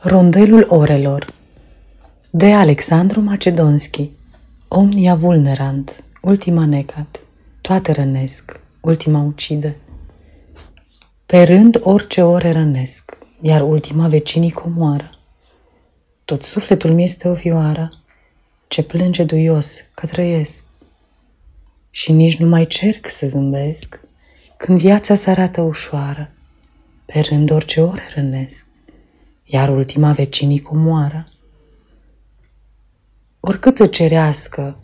Rondelul orelor de Alexandru Macedonski Omnia vulnerant, ultima necat, toate rănesc, ultima ucide. Pe rând orice ore rănesc, iar ultima vecinii comoară. Tot sufletul mi este o vioară, ce plânge duios că trăiesc. Și nici nu mai cerc să zâmbesc, când viața se arată ușoară. Pe rând orice ore rănesc, iar ultima vecinii comoară. Oricât îți cerească,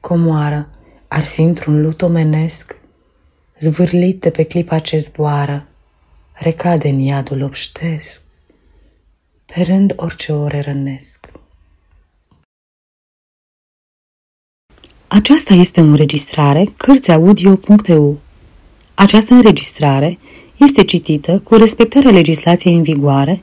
comoară, ar fi într-un lut omenesc, zvârlit de pe clipa ce zboară, recade în iadul obștesc, pe rând orice ore rănesc. Aceasta este o înregistrare Cărțiaudio.eu. Această înregistrare este citită cu respectarea legislației în vigoare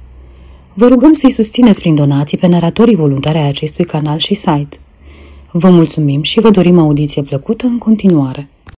Vă rugăm să-i susțineți prin donații pe naratorii voluntari ai acestui canal și site. Vă mulțumim și vă dorim audiție plăcută în continuare.